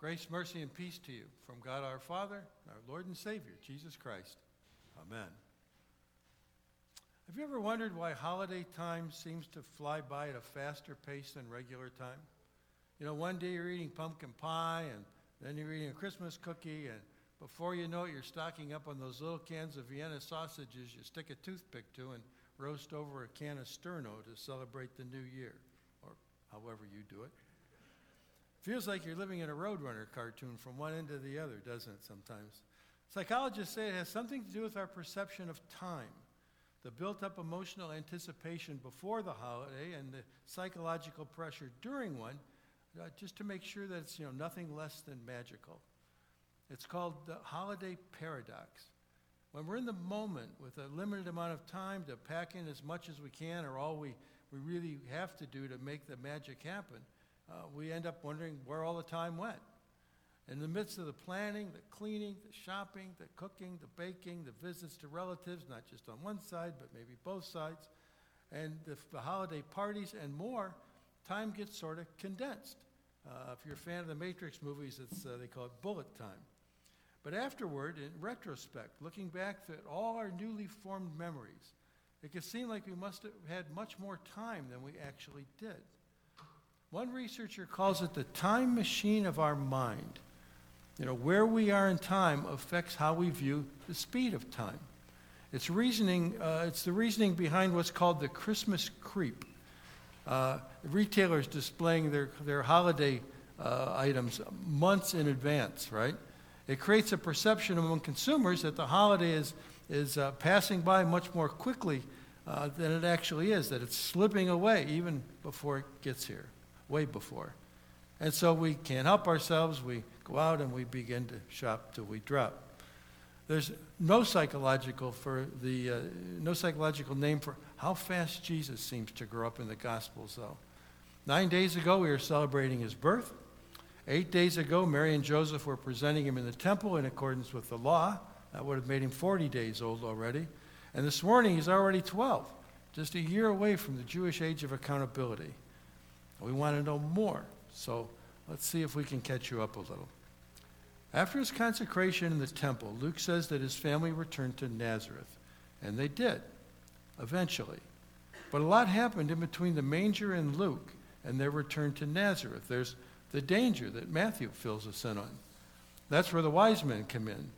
Grace, mercy, and peace to you from God our Father, our Lord and Savior, Jesus Christ. Amen. Have you ever wondered why holiday time seems to fly by at a faster pace than regular time? You know, one day you're eating pumpkin pie, and then you're eating a Christmas cookie, and before you know it, you're stocking up on those little cans of Vienna sausages you stick a toothpick to and roast over a can of Sterno to celebrate the new year, or however you do it. Feels like you're living in a Roadrunner cartoon from one end to the other, doesn't it, sometimes? Psychologists say it has something to do with our perception of time, the built up emotional anticipation before the holiday, and the psychological pressure during one, uh, just to make sure that it's you know, nothing less than magical. It's called the holiday paradox. When we're in the moment with a limited amount of time to pack in as much as we can or all we, we really have to do to make the magic happen, uh, we end up wondering where all the time went. In the midst of the planning, the cleaning, the shopping, the cooking, the baking, the visits to relatives, not just on one side, but maybe both sides, and the, the holiday parties and more, time gets sort of condensed. Uh, if you're a fan of the Matrix movies, it's, uh, they call it bullet time. But afterward, in retrospect, looking back at all our newly formed memories, it could seem like we must have had much more time than we actually did. One researcher calls it the time machine of our mind. You know, where we are in time affects how we view the speed of time. It's reasoning, uh, it's the reasoning behind what's called the Christmas creep. Uh, retailers displaying their, their holiday uh, items months in advance, right? It creates a perception among consumers that the holiday is, is uh, passing by much more quickly uh, than it actually is, that it's slipping away even before it gets here way before. And so we can't help ourselves. We go out and we begin to shop till we drop. There's no psychological for the uh, no psychological name for how fast Jesus seems to grow up in the Gospels, though. Nine days ago, we were celebrating his birth. Eight days ago, Mary and Joseph were presenting him in the temple in accordance with the law. That would have made him 40 days old already. And this morning, he's already 12, just a year away from the Jewish age of accountability. We want to know more. So let's see if we can catch you up a little. After his consecration in the temple, Luke says that his family returned to Nazareth. And they did, eventually. But a lot happened in between the manger and Luke and their return to Nazareth. There's the danger that Matthew fills us in on. That's where the wise men come in.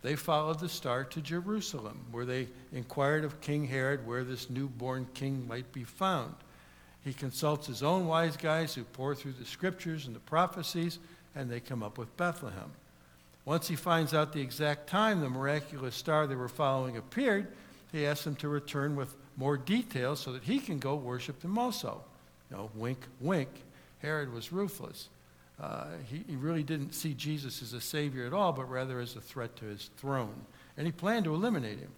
They followed the star to Jerusalem, where they inquired of King Herod where this newborn king might be found. He consults his own wise guys who pore through the scriptures and the prophecies, and they come up with Bethlehem. Once he finds out the exact time the miraculous star they were following appeared, he asks them to return with more details so that he can go worship them also. You know, wink, wink. Herod was ruthless. Uh, he, he really didn't see Jesus as a savior at all, but rather as a threat to his throne. And he planned to eliminate him.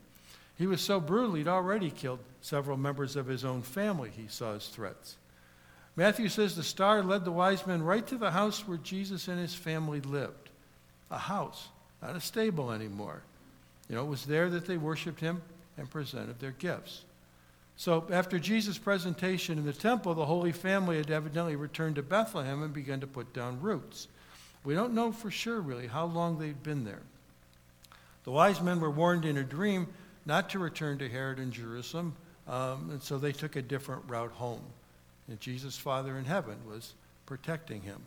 He was so brutal, he'd already killed several members of his own family, he saw his threats. Matthew says the star led the wise men right to the house where Jesus and his family lived. A house, not a stable anymore. You know, it was there that they worshiped him and presented their gifts. So after Jesus' presentation in the temple, the Holy Family had evidently returned to Bethlehem and begun to put down roots. We don't know for sure, really, how long they'd been there. The wise men were warned in a dream not to return to Herod in Jerusalem, um, and so they took a different route home. And Jesus' Father in heaven was protecting him.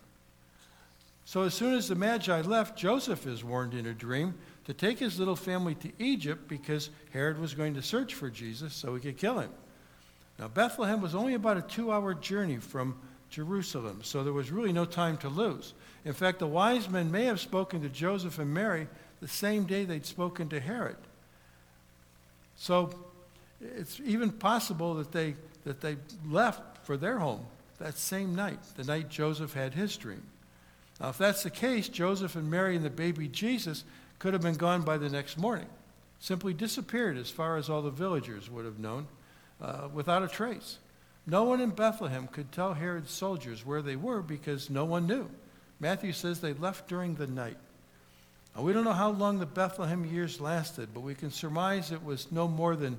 So as soon as the Magi left, Joseph is warned in a dream to take his little family to Egypt because Herod was going to search for Jesus so he could kill him. Now, Bethlehem was only about a two hour journey from Jerusalem, so there was really no time to lose. In fact, the wise men may have spoken to Joseph and Mary the same day they'd spoken to Herod. So it's even possible that they, that they left for their home that same night, the night Joseph had his dream. Now, if that's the case, Joseph and Mary and the baby Jesus could have been gone by the next morning, simply disappeared as far as all the villagers would have known, uh, without a trace. No one in Bethlehem could tell Herod's soldiers where they were because no one knew. Matthew says they left during the night. Now, we don't know how long the Bethlehem years lasted, but we can surmise it was no more than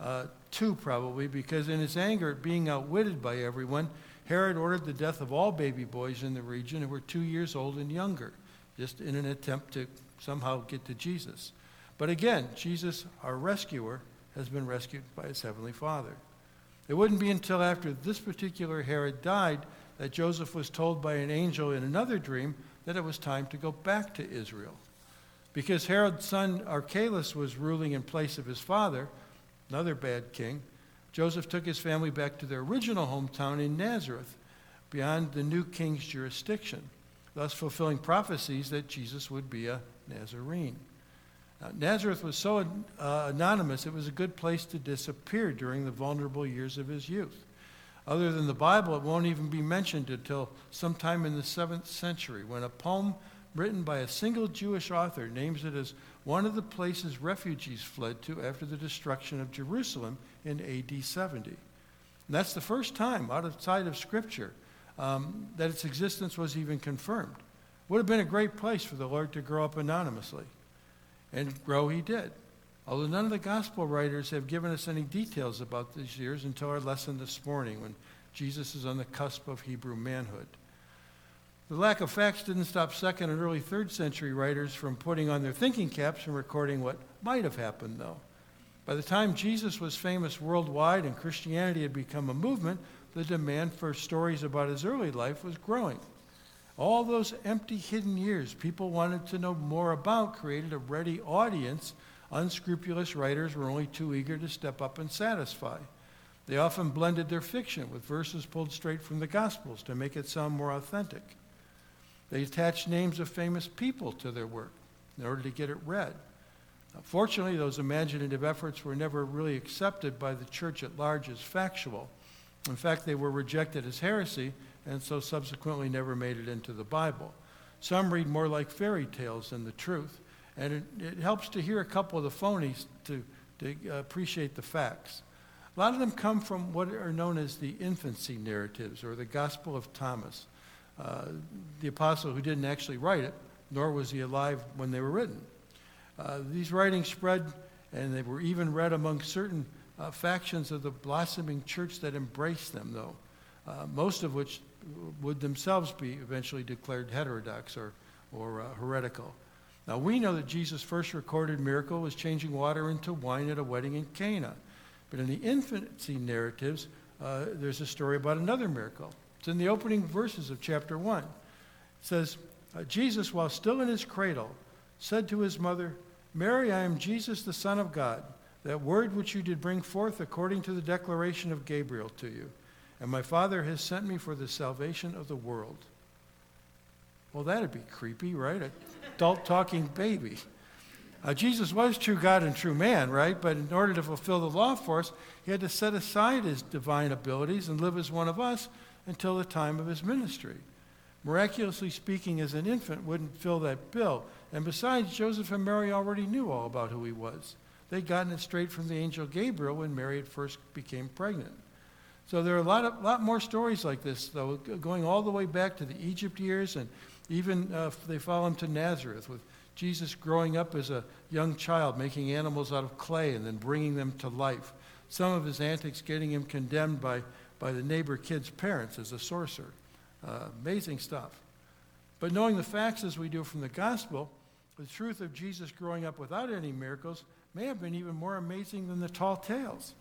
uh, two, probably, because in his anger at being outwitted by everyone, Herod ordered the death of all baby boys in the region who were two years old and younger, just in an attempt to somehow get to Jesus. But again, Jesus, our rescuer, has been rescued by his heavenly Father. It wouldn't be until after this particular Herod died that Joseph was told by an angel in another dream that it was time to go back to Israel. Because Herod's son Archelaus was ruling in place of his father, another bad king, Joseph took his family back to their original hometown in Nazareth, beyond the new king's jurisdiction, thus fulfilling prophecies that Jesus would be a Nazarene. Now, Nazareth was so uh, anonymous, it was a good place to disappear during the vulnerable years of his youth. Other than the Bible, it won't even be mentioned until sometime in the 7th century when a poem written by a single Jewish author names it as one of the places refugees fled to after the destruction of Jerusalem in AD 70. And that's the first time outside of Scripture um, that its existence was even confirmed. Would have been a great place for the Lord to grow up anonymously. And grow he did. Although none of the gospel writers have given us any details about these years until our lesson this morning when Jesus is on the cusp of Hebrew manhood. The lack of facts didn't stop second and early third century writers from putting on their thinking caps and recording what might have happened, though. By the time Jesus was famous worldwide and Christianity had become a movement, the demand for stories about his early life was growing. All those empty, hidden years people wanted to know more about created a ready audience unscrupulous writers were only too eager to step up and satisfy. They often blended their fiction with verses pulled straight from the Gospels to make it sound more authentic. They attached names of famous people to their work in order to get it read. Fortunately, those imaginative efforts were never really accepted by the church at large as factual. In fact, they were rejected as heresy and so subsequently never made it into the Bible. Some read more like fairy tales than the truth, and it, it helps to hear a couple of the phonies to, to uh, appreciate the facts. A lot of them come from what are known as the infancy narratives or the Gospel of Thomas. Uh, the apostle who didn't actually write it, nor was he alive when they were written. Uh, these writings spread, and they were even read among certain uh, factions of the blossoming church that embraced them, though, uh, most of which would themselves be eventually declared heterodox or, or uh, heretical. Now, we know that Jesus' first recorded miracle was changing water into wine at a wedding in Cana. But in the infancy narratives, there's a story about another miracle. It's in the opening verses of chapter 1. It says, uh, Jesus, while still in his cradle, said to his mother, Mary, I am Jesus, the Son of God, that word which you did bring forth according to the declaration of Gabriel to you. And my Father has sent me for the salvation of the world. Well, that'd be creepy, right? An adult talking baby. Uh, Jesus was true God and true man, right? But in order to fulfill the law for us, he had to set aside his divine abilities and live as one of us until the time of his ministry. Miraculously speaking, as an infant, wouldn't fill that bill. And besides, Joseph and Mary already knew all about who he was. They'd gotten it straight from the angel Gabriel when Mary at first became pregnant. So there are a lot, of, lot more stories like this, though, going all the way back to the Egypt years, and even uh, they follow him to Nazareth, with Jesus growing up as a young child, making animals out of clay and then bringing them to life. Some of his antics getting him condemned by by the neighbor kid's parents as a sorcerer. Uh, amazing stuff. But knowing the facts as we do from the gospel, the truth of Jesus growing up without any miracles may have been even more amazing than the tall tales.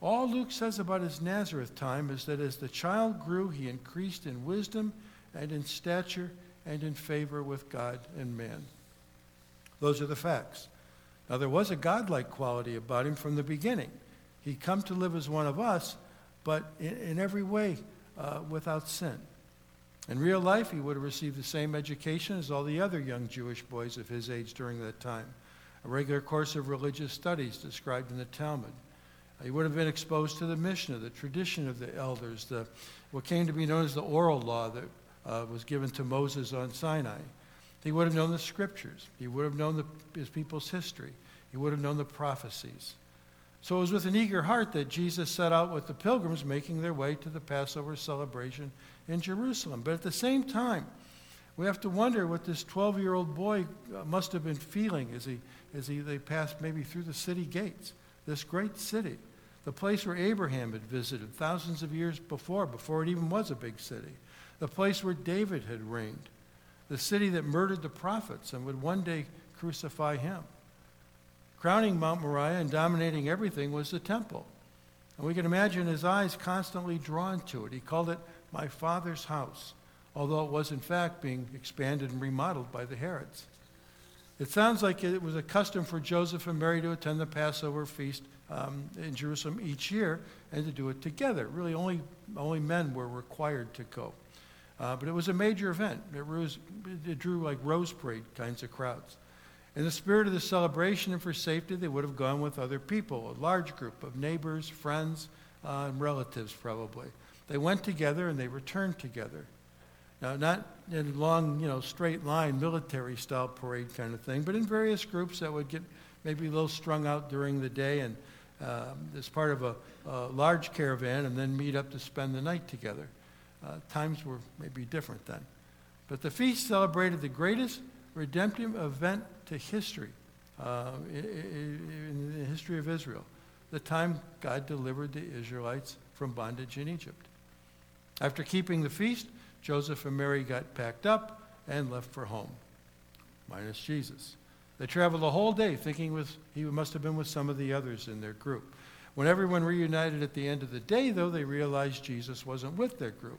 All Luke says about his Nazareth time is that as the child grew, he increased in wisdom and in stature and in favor with God and man. Those are the facts. Now, there was a godlike quality about him from the beginning. He'd come to live as one of us, but in, in every way uh, without sin. In real life, he would have received the same education as all the other young Jewish boys of his age during that time a regular course of religious studies described in the Talmud. He would have been exposed to the Mishnah, the tradition of the elders, the, what came to be known as the oral law that uh, was given to Moses on Sinai. He would have known the scriptures. He would have known the, his people's history. He would have known the prophecies. So it was with an eager heart that Jesus set out with the pilgrims making their way to the Passover celebration in Jerusalem. But at the same time, we have to wonder what this 12 year old boy uh, must have been feeling as, he, as he, they passed maybe through the city gates, this great city. the place where Abraham had visited thousands of years before, before it even was a big city, the place where David had reigned, the city that murdered the prophets and would one day crucify him. Crowning Mount Moriah and dominating everything was the temple. And we can imagine his eyes constantly drawn to it. He called it my father's house, although it was in fact being expanded and remodeled by the Herods. It sounds like it was a custom for Joseph and Mary to attend the Passover feast um, in Jerusalem each year and to do it together. Really, only, only men were required to go. Uh, but it was a major event. It, was, it drew like rose parade kinds of crowds. In the spirit of the celebration and for safety, they would have gone with other people, a large group of neighbors, friends, uh, and relatives probably. They went together and they returned together. Now, not in long, you know, straight line military style parade kind of thing, but in various groups that would get maybe a little strung out during the day and um, as part of a, a, large caravan and then meet up to spend the night together. Uh, times were maybe different then. But the feast celebrated the greatest redemptive event to history, uh, in, the history of Israel, the time God delivered the Israelites from bondage in Egypt. After keeping the feast, Joseph and Mary got packed up and left for home, minus Jesus. They traveled the whole day thinking with, he must have been with some of the others in their group. When everyone reunited at the end of the day, though, they realized Jesus wasn't with their group.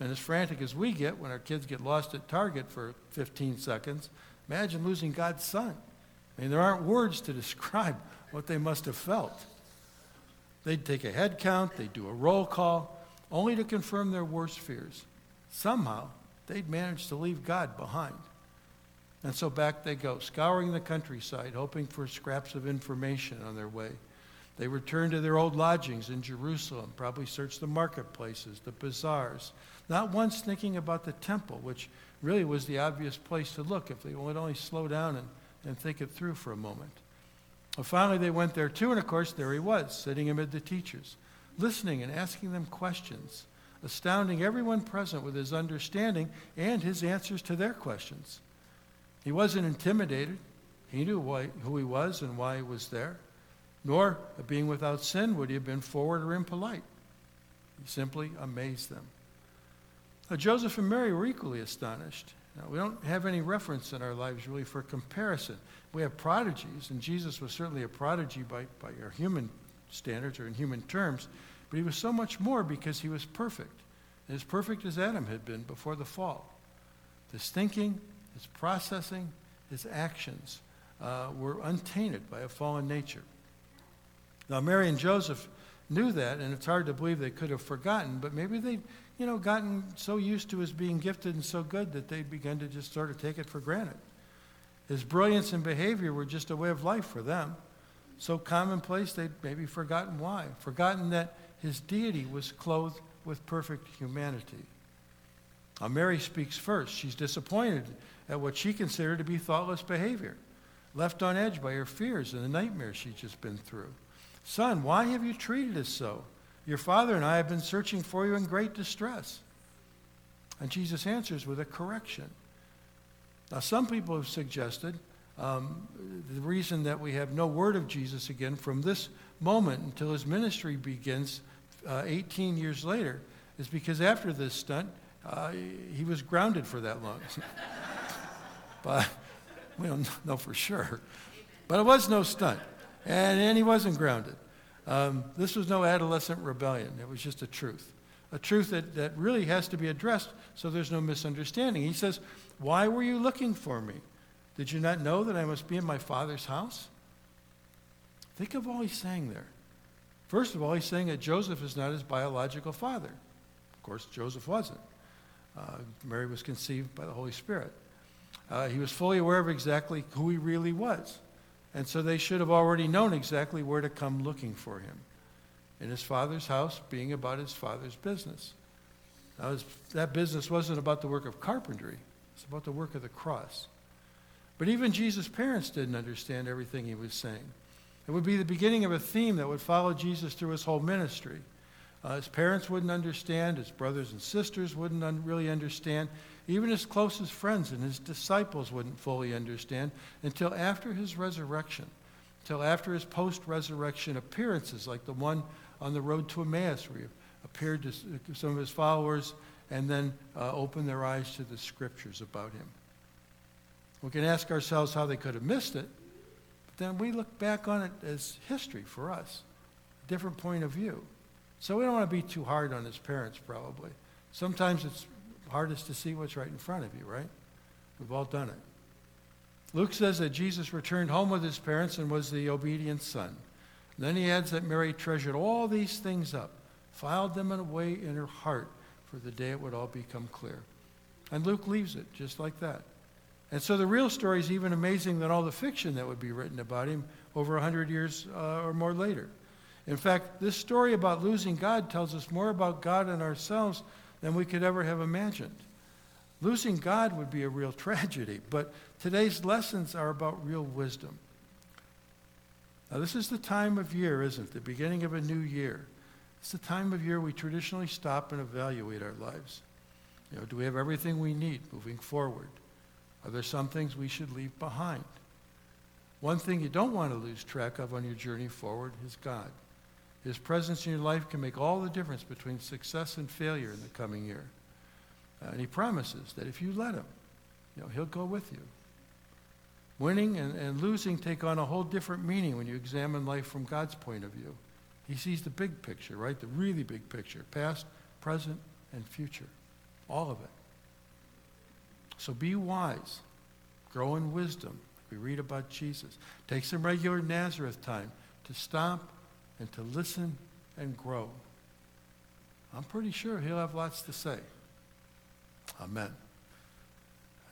And as frantic as we get when our kids get lost at Target for 15 seconds, imagine losing God's Son. I mean, there aren't words to describe what they must have felt. They'd take a head count, they'd do a roll call, only to confirm their worst fears. Somehow, they'd managed to leave God behind. And so back they go, scouring the countryside, hoping for scraps of information on their way. They returned to their old lodgings in Jerusalem, probably searched the marketplaces, the bazaars, not once thinking about the temple, which really was the obvious place to look if they would only slow down and, and think it through for a moment. Well, finally, they went there too, and of course, there he was, sitting amid the teachers, listening and asking them questions, astounding everyone present with his understanding and his answers to their questions. He wasn't intimidated. He knew why, who he was and why he was there. Nor, being without sin, would he have been forward or impolite. He simply amazed them. Now, Joseph and Mary were equally astonished. Now, we don't have any reference in our lives really for comparison. We have prodigies, and Jesus was certainly a prodigy by, by our human standards or in human terms, but he was so much more because he was perfect, as perfect as Adam had been before the fall. His thinking, his processing, his actions uh, were untainted by a fallen nature. Now, Mary and Joseph knew that, and it's hard to believe they could have forgotten, but maybe they you know, gotten so used to his being gifted and so good that they'd begun to just sort of take it for granted. His brilliance and behavior were just a way of life for them. So commonplace, they'd maybe forgotten why, forgotten that his deity was clothed with perfect humanity. Now, Mary speaks first. She's disappointed at what she considered to be thoughtless behavior, left on edge by her fears and the nightmares she'd just been through. Son, why have you treated us so? Your father and I have been searching for you in great distress. And Jesus answers with a correction. Now, some people have suggested um, the reason that we have no word of Jesus again from this moment until his ministry begins uh, 18 years later is because after this stunt, uh, he was grounded for that long. but we don't know for sure. But it was no stunt. And, and he wasn't grounded. Um, this was no adolescent rebellion. It was just a truth. A truth that, that really has to be addressed so there's no misunderstanding. He says, Why were you looking for me? Did you not know that I must be in my father's house? Think of all he's saying there. First of all, he's saying that Joseph is not his biological father. Of course, Joseph wasn't. Uh, Mary was conceived by the Holy Spirit. Uh, he was fully aware of exactly who he really was. And so they should have already known exactly where to come looking for him. In his father's house, being about his father's business. Now, that business wasn't about the work of carpentry, it's about the work of the cross. But even Jesus' parents didn't understand everything he was saying. It would be the beginning of a theme that would follow Jesus through his whole ministry. Uh, his parents wouldn't understand, his brothers and sisters wouldn't un- really understand, even his closest friends and his disciples wouldn't fully understand until after his resurrection, till after his post-resurrection appearances, like the one on the road to Emmaus, where he appeared to some of his followers and then uh, opened their eyes to the scriptures about him. We can ask ourselves how they could have missed it, but then we look back on it as history for us, a different point of view. So we don't want to be too hard on his parents, probably. Sometimes it's hardest to see what's right in front of you, right? We've all done it. Luke says that Jesus returned home with his parents and was the obedient son. then he adds that Mary treasured all these things up, filed them away in her heart for the day it would all become clear. And Luke leaves it just like that. And so the real story is even amazing than all the fiction that would be written about him over a 100 years uh, or more later. In fact, this story about losing God tells us more about God and ourselves than we could ever have imagined. Losing God would be a real tragedy, but today's lessons are about real wisdom. Now, this is the time of year, isn't it? The beginning of a new year. It's the time of year we traditionally stop and evaluate our lives. You know, do we have everything we need moving forward? Are there some things we should leave behind? One thing you don't want to lose track of on your journey forward is God. His presence in your life can make all the difference between success and failure in the coming year. Uh, and he promises that if you let him, you know, he'll go with you. Winning and, and losing take on a whole different meaning when you examine life from God's point of view. He sees the big picture, right? The really big picture past, present, and future. All of it. So be wise, grow in wisdom. We read about Jesus. Take some regular Nazareth time to stop and to listen and grow. I'm pretty sure he'll have lots to say. Amen.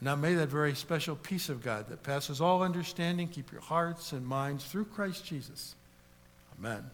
Now may that very special peace of God that passes all understanding keep your hearts and minds through Christ Jesus. Amen.